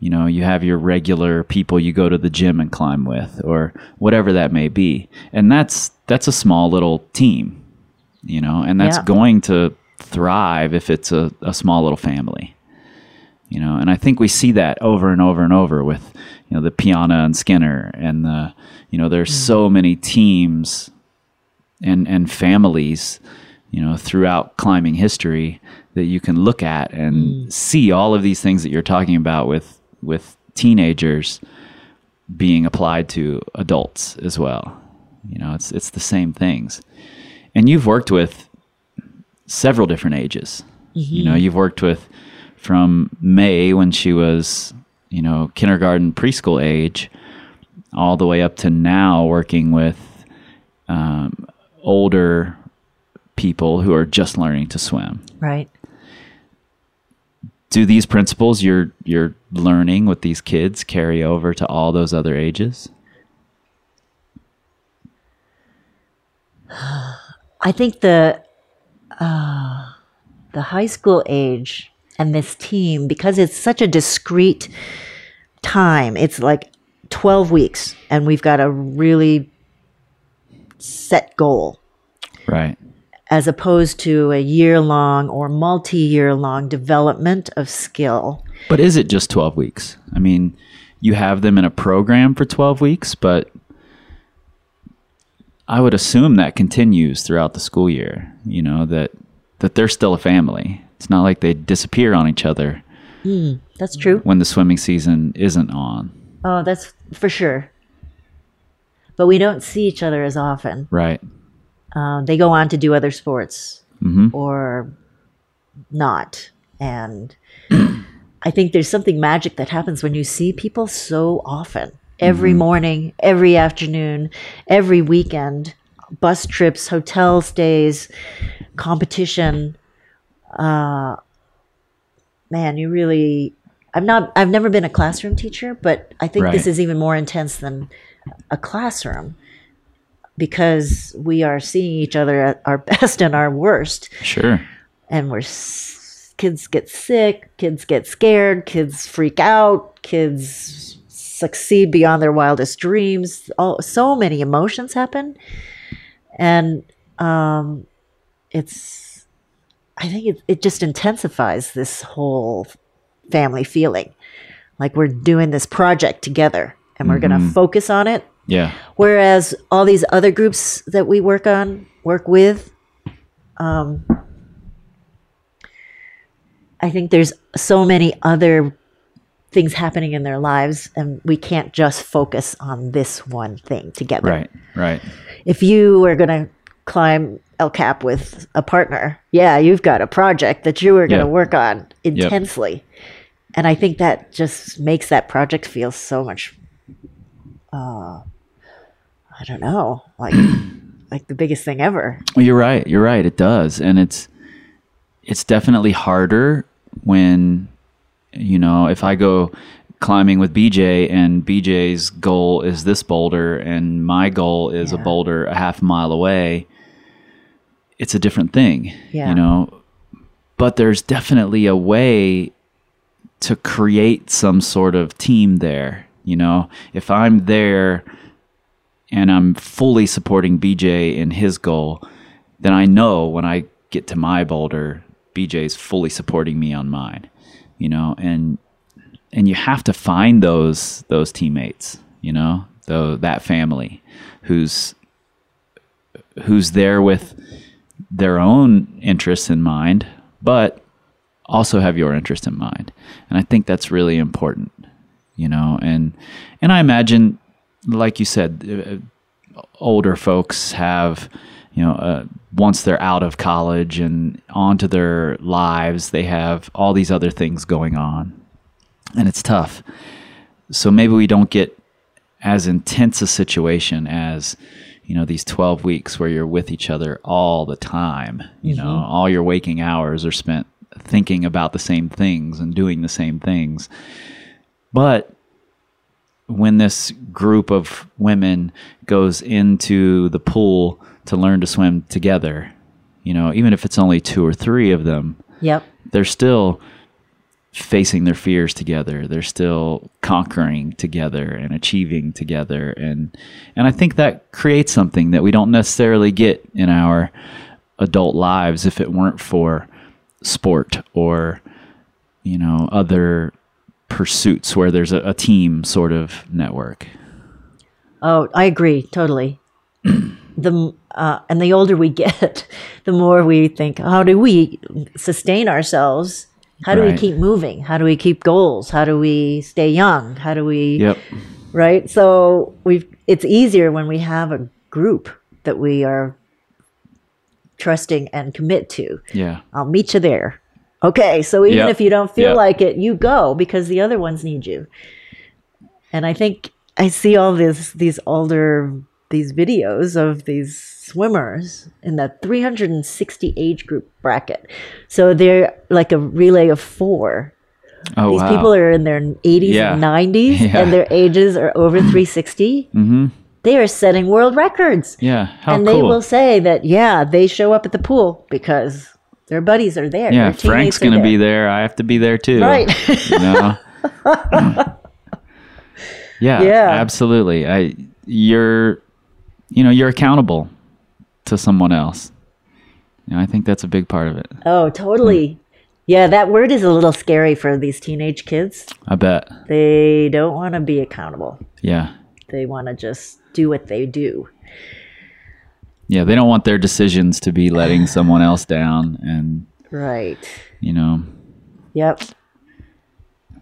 you know, you have your regular people you go to the gym and climb with, or whatever that may be, and that's that's a small little team, you know, and that's Yeah. going to thrive if it's a, a small little family, you know, and I think we see that over and over and over with you know the Piana and Skinner, and the you know there's so mm. many teams and and families you know throughout climbing history that you can look at and mm. see all of these things that you're talking about with with teenagers being applied to adults as well. You know it's it's the same things and you've worked with several different ages you know you've worked with from May when she was you know kindergarten preschool age all the way up to now working with um, older people who are just learning to swim. Right? Do these principles you're you're learning with these kids carry over to all those other ages? I think the uh, the high school age and this team because it's such a discrete time. It's like 12 weeks and we've got a really set goal Right. as opposed to a year long or multi year long development of skill. But is it just 12 weeks? I mean, you have them in a program for 12 weeks, but I would assume that continues throughout the school year, you know, that that they're still a family. It's not like they disappear on each other That's true. when the swimming season isn't on. Oh, that's for sure. But we don't see each other as often. Right. Uh, they go on to do other sports Mhm. or not. And I think there's something magic that happens when you see people so often every morning, every afternoon, every weekend, bus trips, hotel stays, competition. Uh, man, you really. I'm not. I've never been a classroom teacher, but I think this is even more intense than a classroom because we are seeing each other at our best and our worst Sure. and we're kids get sick kids get scared kids freak out kids succeed beyond their wildest dreams. All so many emotions happen. And um it's i think it, it just intensifies this whole family feeling. Like we're doing this project together and we're going to focus on it. Yeah. Whereas all these other groups that we work on, work with, um, I think there's so many other things happening in their lives, and we can't just focus on this one thing together. Right. Right. If you are going to climb El Cap with a partner, yeah, you've got a project that you are going to Yeah. work on intensely. And I think that just makes that project feel so much, uh, I don't know, like like the biggest thing ever. Well, you're right. You're right. It does, and it's it's definitely harder when you know if I go climbing with BJ and BJ's goal is this boulder and my goal is a boulder a half mile away. It's a different thing, Yeah. you know. But there's definitely a way to create some sort of team there You know, if I'm there and I'm fully supporting BJ in his goal, then I know when I get to my boulder, BJ's fully supporting me on mine. You know, and and you have to find those those teammates, you know, though that family who's who's there with their own interests in mind, but also have your interest in mind. And I think that's really important, you know. And and I imagine, like you said, uh, older folks have, you know, uh, once they're out of college and onto their lives, they have all these other things going on, and it's tough. So maybe we don't get as intense a situation as you know these 12 weeks where you're with each other all the time you know all your waking hours are spent thinking about the same things and doing the same things. But when this group of women goes into the pool to learn to swim together you know even if it's only two or three of them Yep. they're still facing their fears together they're still conquering together and achieving together and and I think that creates something that we don't necessarily get in our adult lives if it weren't for sport or you know other pursuits where there's a, a team sort of network Oh, I agree totally. the uh, and the older we get, the more we think, how do we sustain ourselves? How do we keep moving? How do we keep goals? How do we stay young? How do we yep right? So we've it's easier when we have a group that we are trusting and commit to. yeah I'll meet you there. Okay, so even Yep. if you don't feel Yep. like it, you go because the other ones need you. And I think I see all this these older these videos of these swimmers in the 360 age group bracket. So they're like a relay of four. oh These wow people are in their 80s Yeah. and 90s Yeah. and their ages are over 360. mm-hmm. They are setting world records. yeah how and cool they will say that yeah, they show up at the pool because their buddies are there. yeah Frank's gonna be there I have to be there too Right. you know yeah Yeah. absolutely i you're you know you're accountable to someone else you know, i think that's a big part of it Oh, totally. Yeah, that word is a little scary for these teenage kids. i bet They don't want to be accountable. yeah They want to just do what they do. yeah they don't want their decisions to be letting someone else down and Right. you know Yep.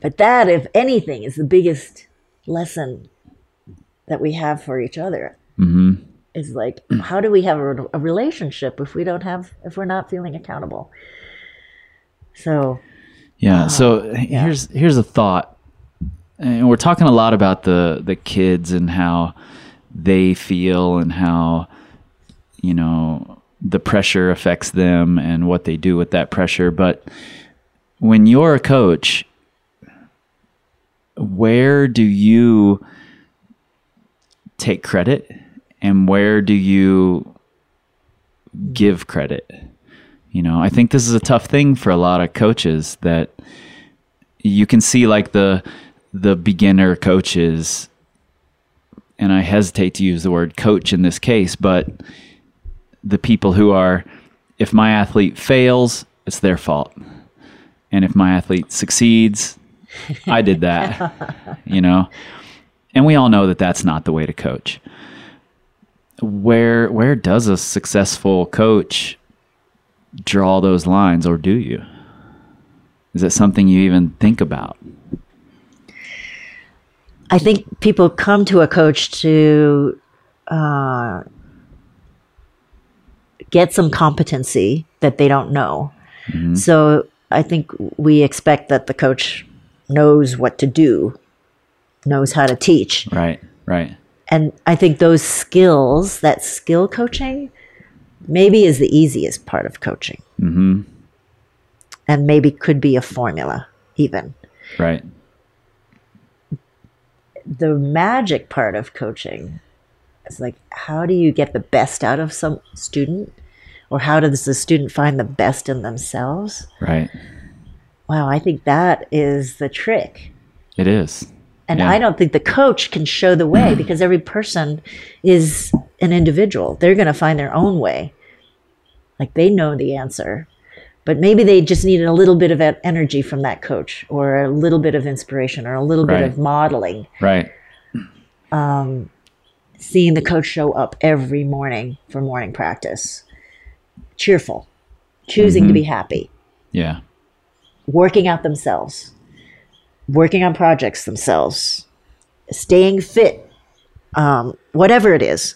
But that, if anything, is the biggest lesson that we have for each other. Hmm Is like, how do we have a, a relationship if we don't have, if we're not feeling accountable? So, Yeah. So here's here's a thought, and we're talking a lot about the the kids and how they feel and how you know the pressure affects them and what they do with that pressure. But when you're a coach, where do you take credit and where do you give credit? You know, I think this is a tough thing for a lot of coaches that you can see like the the beginner coaches and I hesitate to use the word coach in this case, but the people who are if my athlete fails, it's their fault. And if my athlete succeeds, I did that, you know. And we all know that that's not the way to coach. Where where does a successful coach draw those lines or do you? Is it something you even think about? I think people come to a coach to uh, get some competency that they don't know. So I think we expect that the coach knows what to do, knows how to teach. Right, right. And I think those skills, that skill coaching, maybe is the easiest part of coaching. Mm-hmm. And maybe could be a formula, even. Right. the magic part of coaching is like how do you get the best out of some student or how does the student find the best in themselves Right. wow i think that is the trick It is. And Yeah. I don't think the coach can show the way because every person is an individual. They're going to find their own way. Like they know the answer. But maybe they just needed a little bit of energy from that coach or a little bit of inspiration or a little bit of modeling. Right. Um, seeing the coach show up every morning for morning practice, cheerful, choosing to mm-hmm. be happy, Yeah. working out themselves, working on projects themselves, staying fit, um, whatever it is.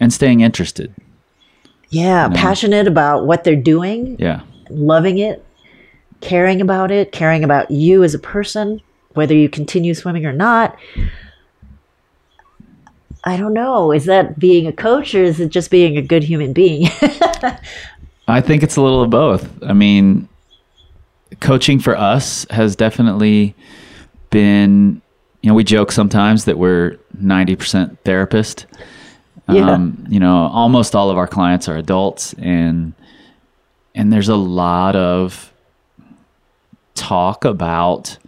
And staying interested. Yeah, passionate about what they're doing, Yeah. loving it, caring about it, caring about you as a person, whether you continue swimming or not. I don't know. Is that being a coach or is it just being a good human being? I think it's a little of both. I mean, coaching for us has definitely been, you know, we joke sometimes that we're 90% therapist. Yeah. Um, you know, almost all of our clients are adults and and there's a lot of talk about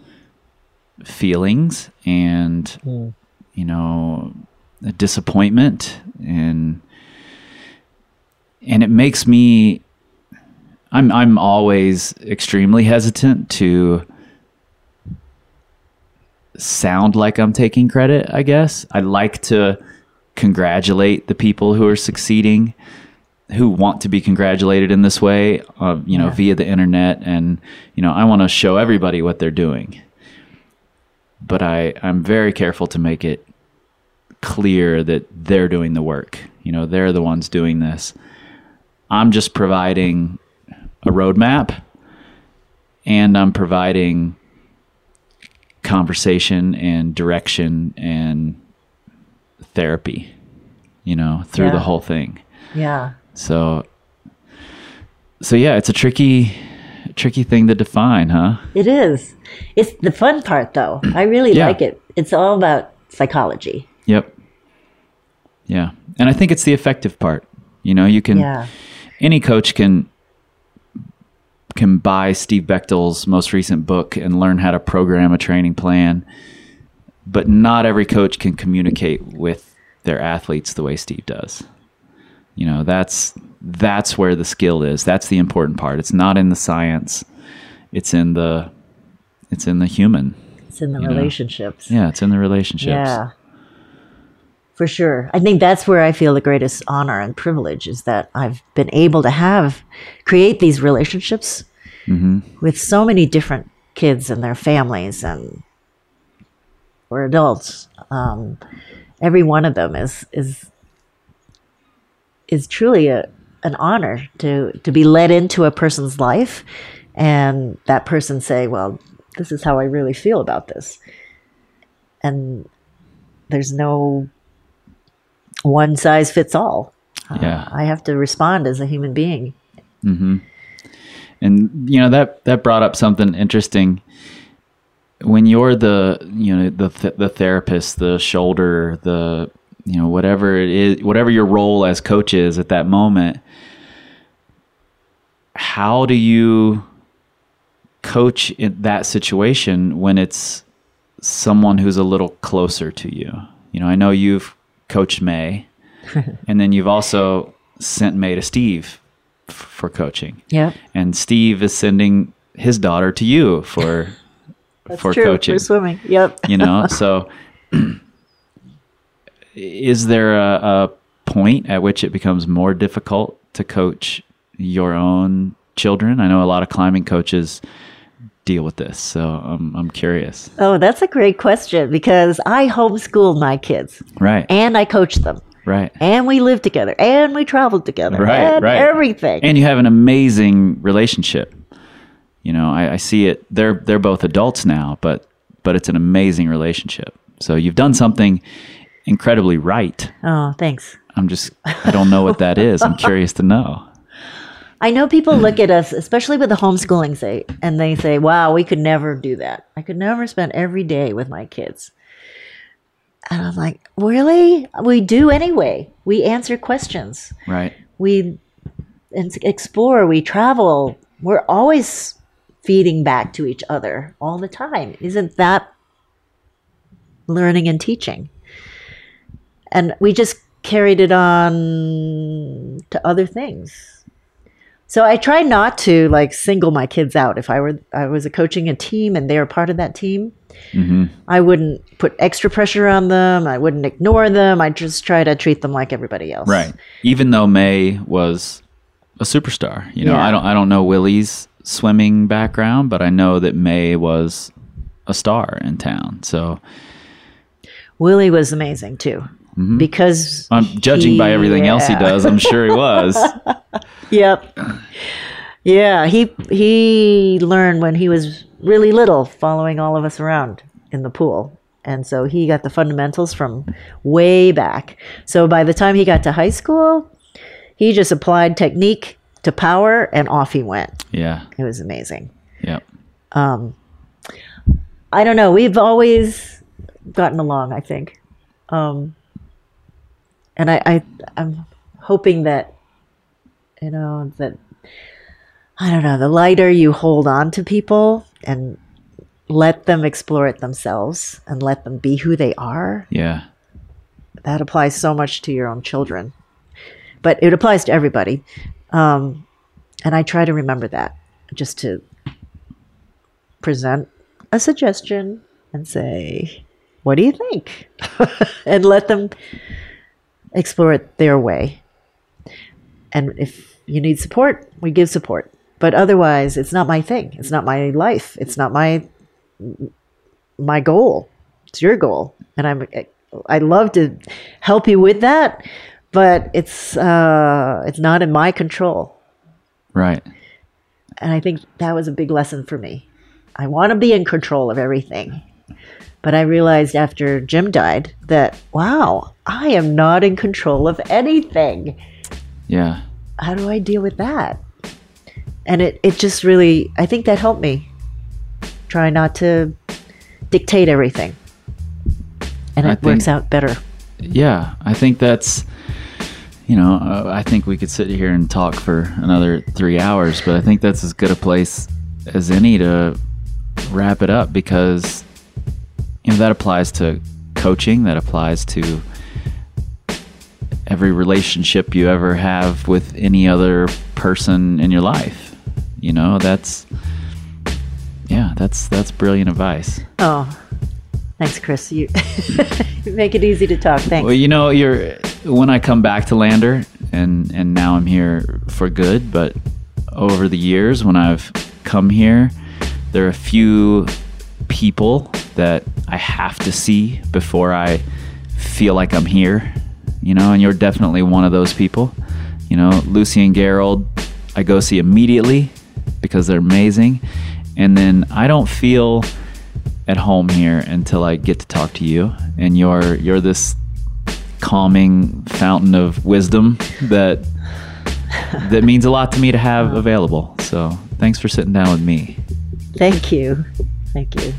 feelings and you know, disappointment and and it makes me I'm I'm always extremely hesitant to sound like I'm taking credit, I guess. I like to congratulate the people who are succeeding who want to be congratulated in this way, uh, you know, Yeah. via the internet and you know, I want to show everybody what they're doing. But I I'm very careful to make it clear that they're doing the work. You know, they're the ones doing this. I'm just providing a roadmap and I'm providing conversation and direction and therapy, you know, through Yeah. the whole thing. yeah. So so yeah, it's a tricky tricky thing to define, huh? It is. It's the fun part, though. I really Yeah. like it. It's all about psychology. Yep. Yeah. And I think it's the effective part. You know, you can Yeah. any coach can can buy Steve Bechtel's most recent book and learn how to program a training plan, but not every coach can communicate with their athletes the way Steve does. You know, that's that's where the skill is. That's the important part. It's not in the science. It's in the it's in the human. It's in the You know. relationships. Yeah, it's in the relationships. Yeah. For sure. I think that's where I feel the greatest honor and privilege is that I've been able to have create these relationships with so many different kids and their families and or adults. Um, every one of them is is is truly a an honor to to be led into a person's life and that person say, well, this is how I really feel about this. And there's no one size fits all. Yeah. I have to respond as a human being. And you know that that brought up something interesting. When you're the you know the th- the therapist, the shoulder, the you know whatever it is, whatever your role as coach is at that moment, how do you coach in that situation when it's someone who's a little closer to you? You know, I know you've coached May, and then you've also sent May to Steve for coaching Yeah. and Steve is sending his daughter to you for for True, coaching. For swimming. Yep. you know, so is there a, a point at which it becomes more difficult to coach your own children? I know a lot of climbing coaches deal with this, so I'm I'm curious. Oh, that's a great question because I homeschooled my kids Right, and I coached them right, and we lived together and we traveled together right, and right. everything. and you have an amazing relationship. You know, I, I see it. They're they're both adults now, but but it's an amazing relationship. So you've done something incredibly right. oh, thanks. I'm just I don't know what that is. I'm curious to know. I know people look at us, especially with the homeschooling say, and they say, wow, we could never do that. I could never spend every day with my kids. And I'm like, really? We do anyway. We answer questions. Right. We explore, we travel. We're always feeding back to each other all the time. Isn't that learning and teaching. And we just carried it on to other things. So I try not to like single my kids out. If I were I was a coaching a team and they were part of that team, Mm-hmm. I wouldn't put extra pressure on them. I wouldn't ignore them. I just try to treat them like everybody else. Right. Even though May was a superstar, you know, Yeah. I don't I don't know Willie's swimming background, but I know that May was a star in town. So Willie was amazing too. Mm-hmm. Because I'm judging by everything else he does. I'm sure he was. Yep. Yeah, he he learned when he was really little, following all of us around in the pool, and so he got the fundamentals from way back. So by the time he got to high school, he just applied technique to power, and off he went. yeah. It was amazing. Yep. I don't know. We've always gotten along. I think, um, and I, I I'm hoping that you know that I don't know. The lighter you hold on to people and let them explore it themselves and let them be who they are, Yeah. that applies so much to your own children. But it applies to everybody, um, and I try to remember that just to present a suggestion and say, "What do you think?" and let them explore it their way. And if you need support, we give support. But otherwise, it's not my thing. It's not my life. It's not my my goal. It's your goal, and I'm I love to help you with that, but it's uh, it's not in my control. Right. And I think that was a big lesson for me. I want to be in control of everything. But I realized after Jim died that, wow, I am not in control of anything. Yeah. How do I deal with that? And it, it just really, I think that helped me try not to dictate everything. And it works out better. Yeah, I think that's, you know, uh, I think we could sit here and talk for another three hours, but I think that's as good a place as any to wrap it up because, you know, that applies to coaching, that applies to every relationship you ever have with any other person in your life. You know, that's, yeah, that's, that's brilliant advice. Oh, thanks, Chris. You make it easy to talk. Thanks. Well, you know, you're when I come back to Lander, and and now I'm here for good. But over the years, when I've come here, there are a few people that I have to see before I feel like I'm here. You know, and you're definitely one of those people. You know, Lucy and Gerald, I go see immediately because they're amazing, and then I don't feel at home here until I get to talk to you, and you're you're this calming fountain of wisdom that that means a lot to me to have available. So thanks for sitting down with me. Thank you. Thank you.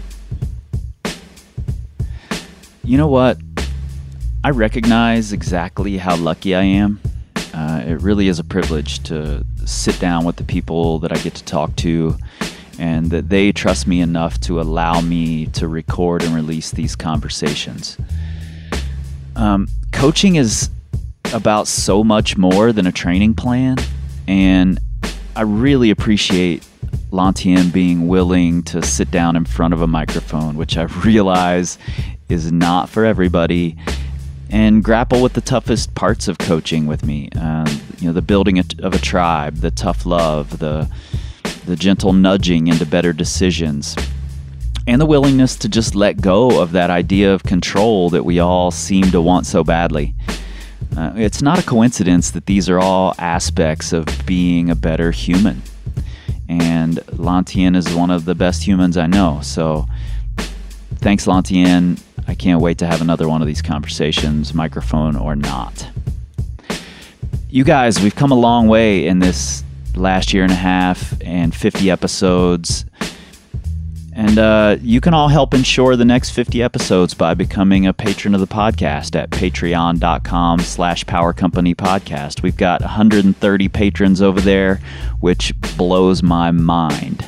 You know what? I recognize exactly how lucky I am. Uh, it really is a privilege to sit down with the people that I get to talk to and that they trust me enough to allow me to record and release these conversations. Um, coaching is about so much more than a training plan, and I really appreciate Lantien being willing to sit down in front of a microphone, which I realize is not for everybody, and grapple with the toughest parts of coaching with me. Um, you know, the building of a tribe, the tough love, the the gentle nudging into better decisions, and the willingness to just let go of that idea of control that we all seem to want so badly. Uh, it's not a coincidence that these are all aspects of being a better human. And Lantien is one of the best humans I know. So thanks, Lantien. I can't wait to have another one of these conversations, microphone or not. You guys, we've come a long way in this last year and a half and 50 episodes. And uh, you can all help ensure the next 50 episodes by becoming a patron of the podcast at patreon.com slash power company podcast. We've got 130 patrons over there, which blows my mind.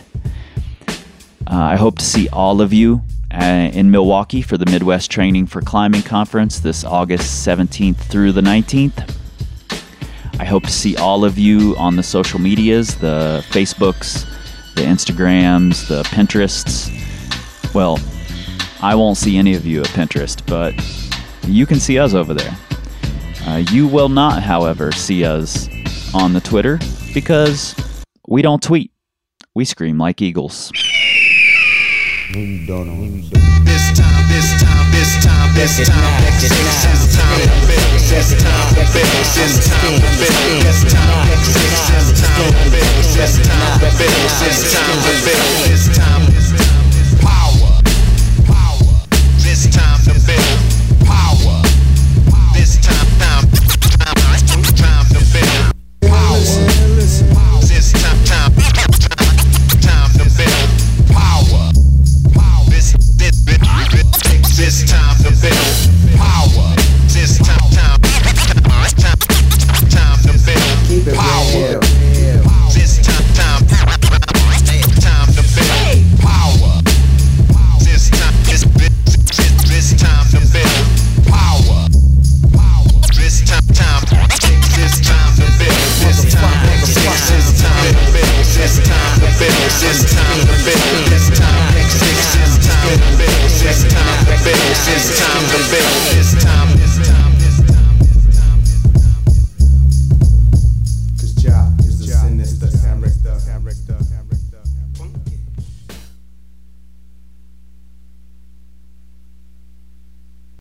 Uh, I hope to see all of you uh, in Milwaukee for the Midwest Training for Climbing Conference this August 17th through the 19th. I hope to see all of you on the social medias the Facebooks, the Instagrams, the Pinterests. Well, I won't see any of you at Pinterest, but you can see us over there. Uh, you will not, however, see us on the Twitter because we don't tweet. We scream like eagles. Maybe don't know. Maybe don't. This time, this time, this time, this time, this time, this time, this time, this time, this time, this time, this time, this time, this time, this time, power, power. This time to build This time to build.